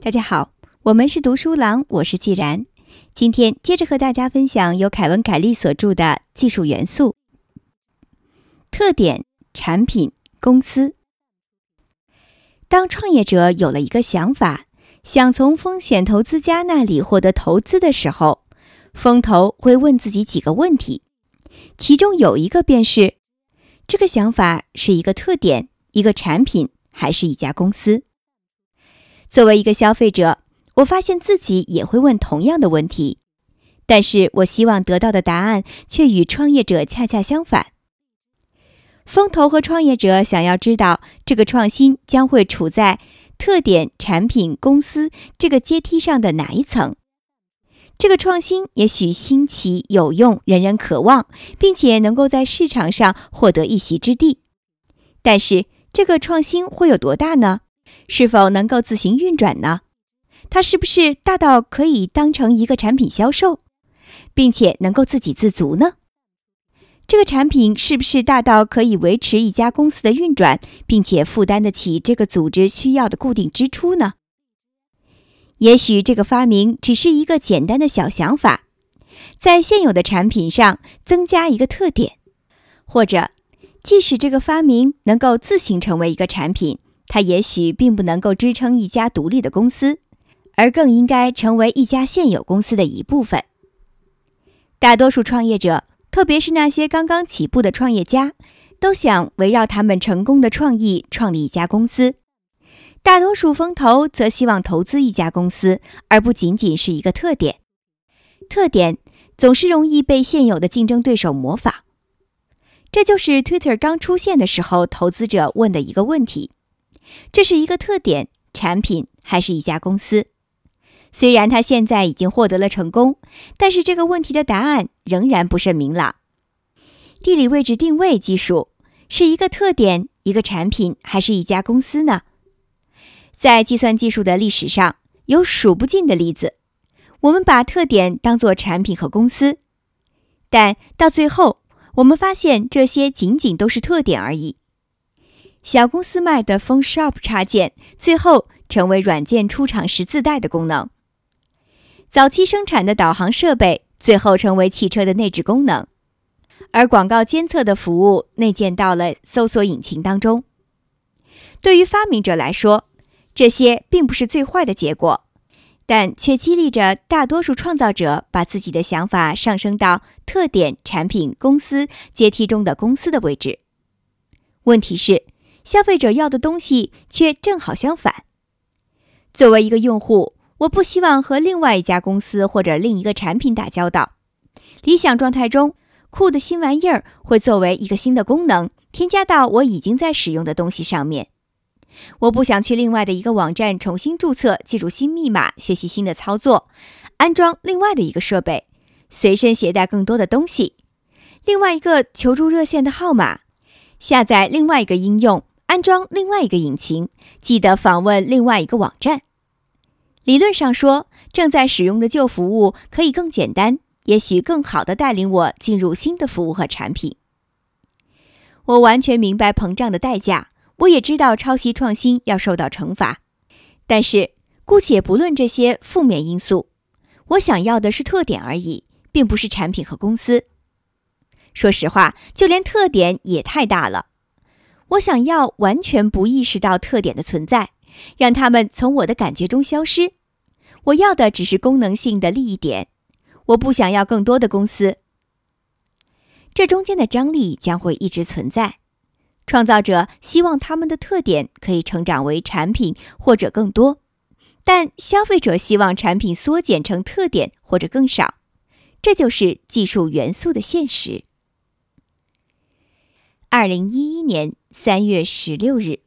大家好，我们是读书郎，我是既然。今天接着和大家分享由凯文·凯利所著的《技术元素：特点、产品、公司》。当创业者有了一个想法，想从风险投资家那里获得投资的时候，风投会问自己几个问题，其中有一个便是：这个想法是一个特点、一个产品，还是一家公司？作为一个消费者。我发现自己也会问同样的问题，但是我希望得到的答案却与创业者恰恰相反。风投和创业者想要知道这个创新将会处在特点、产品、公司这个阶梯上的哪一层。这个创新也许新奇有用，人人渴望，并且能够在市场上获得一席之地。但是，这个创新会有多大呢？是否能够自行运转呢？它是不是大到可以当成一个产品销售，并且能够自给自足呢？这个产品是不是大到可以维持一家公司的运转，并且负担得起这个组织需要的固定支出呢？也许这个发明只是一个简单的小想法，在现有的产品上增加一个特点，或者，即使这个发明能够自行成为一个产品，它也许并不能够支撑一家独立的公司。而更应该成为一家现有公司的一部分。大多数创业者，特别是那些刚刚起步的创业家，都想围绕他们成功的创意创立一家公司。大多数风投则希望投资一家公司，而不仅仅是一个特点。特点总是容易被现有的竞争对手模仿。这就是 Twitter 刚出现的时候，投资者问的一个问题：这是一个特点、产品，还是一家公司？虽然他现在已经获得了成功，但是这个问题的答案仍然不甚明朗。地理位置定位技术是一个特点、一个产品，还是一家公司呢？在计算技术的历史上，有数不尽的例子，我们把特点当作产品和公司，但到最后，我们发现这些仅仅都是特点而已。小公司卖的 Phone Shop 插件，最后成为软件出厂时自带的功能。早期生产的导航设备，最后成为汽车的内置功能，而广告监测的服务内建到了搜索引擎当中。对于发明者来说，这些并不是最坏的结果，但却激励着大多数创造者把自己的想法上升到特点、产品、公司阶梯中的公司的位置。问题是，消费者要的东西却正好相反。作为一个用户。我不希望和另外一家公司或者另一个产品打交道。理想状态中，酷的新玩意儿会作为一个新的功能添加到我已经在使用的东西上面。我不想去另外的一个网站重新注册、记住新密码、学习新的操作、安装另外的一个设备、随身携带更多的东西、另外一个求助热线的号码、下载另外一个应用、安装另外一个引擎、记得访问另外一个网站。理论上说，正在使用的旧服务可以更简单，也许更好的带领我进入新的服务和产品。我完全明白膨胀的代价，我也知道抄袭创新要受到惩罚。但是，姑且不论这些负面因素，我想要的是特点而已，并不是产品和公司。说实话，就连特点也太大了。我想要完全不意识到特点的存在。让他们从我的感觉中消失。我要的只是功能性的利益点，我不想要更多的公司。这中间的张力将会一直存在。创造者希望他们的特点可以成长为产品或者更多，但消费者希望产品缩减成特点或者更少。这就是技术元素的现实。二零一一年三月十六日。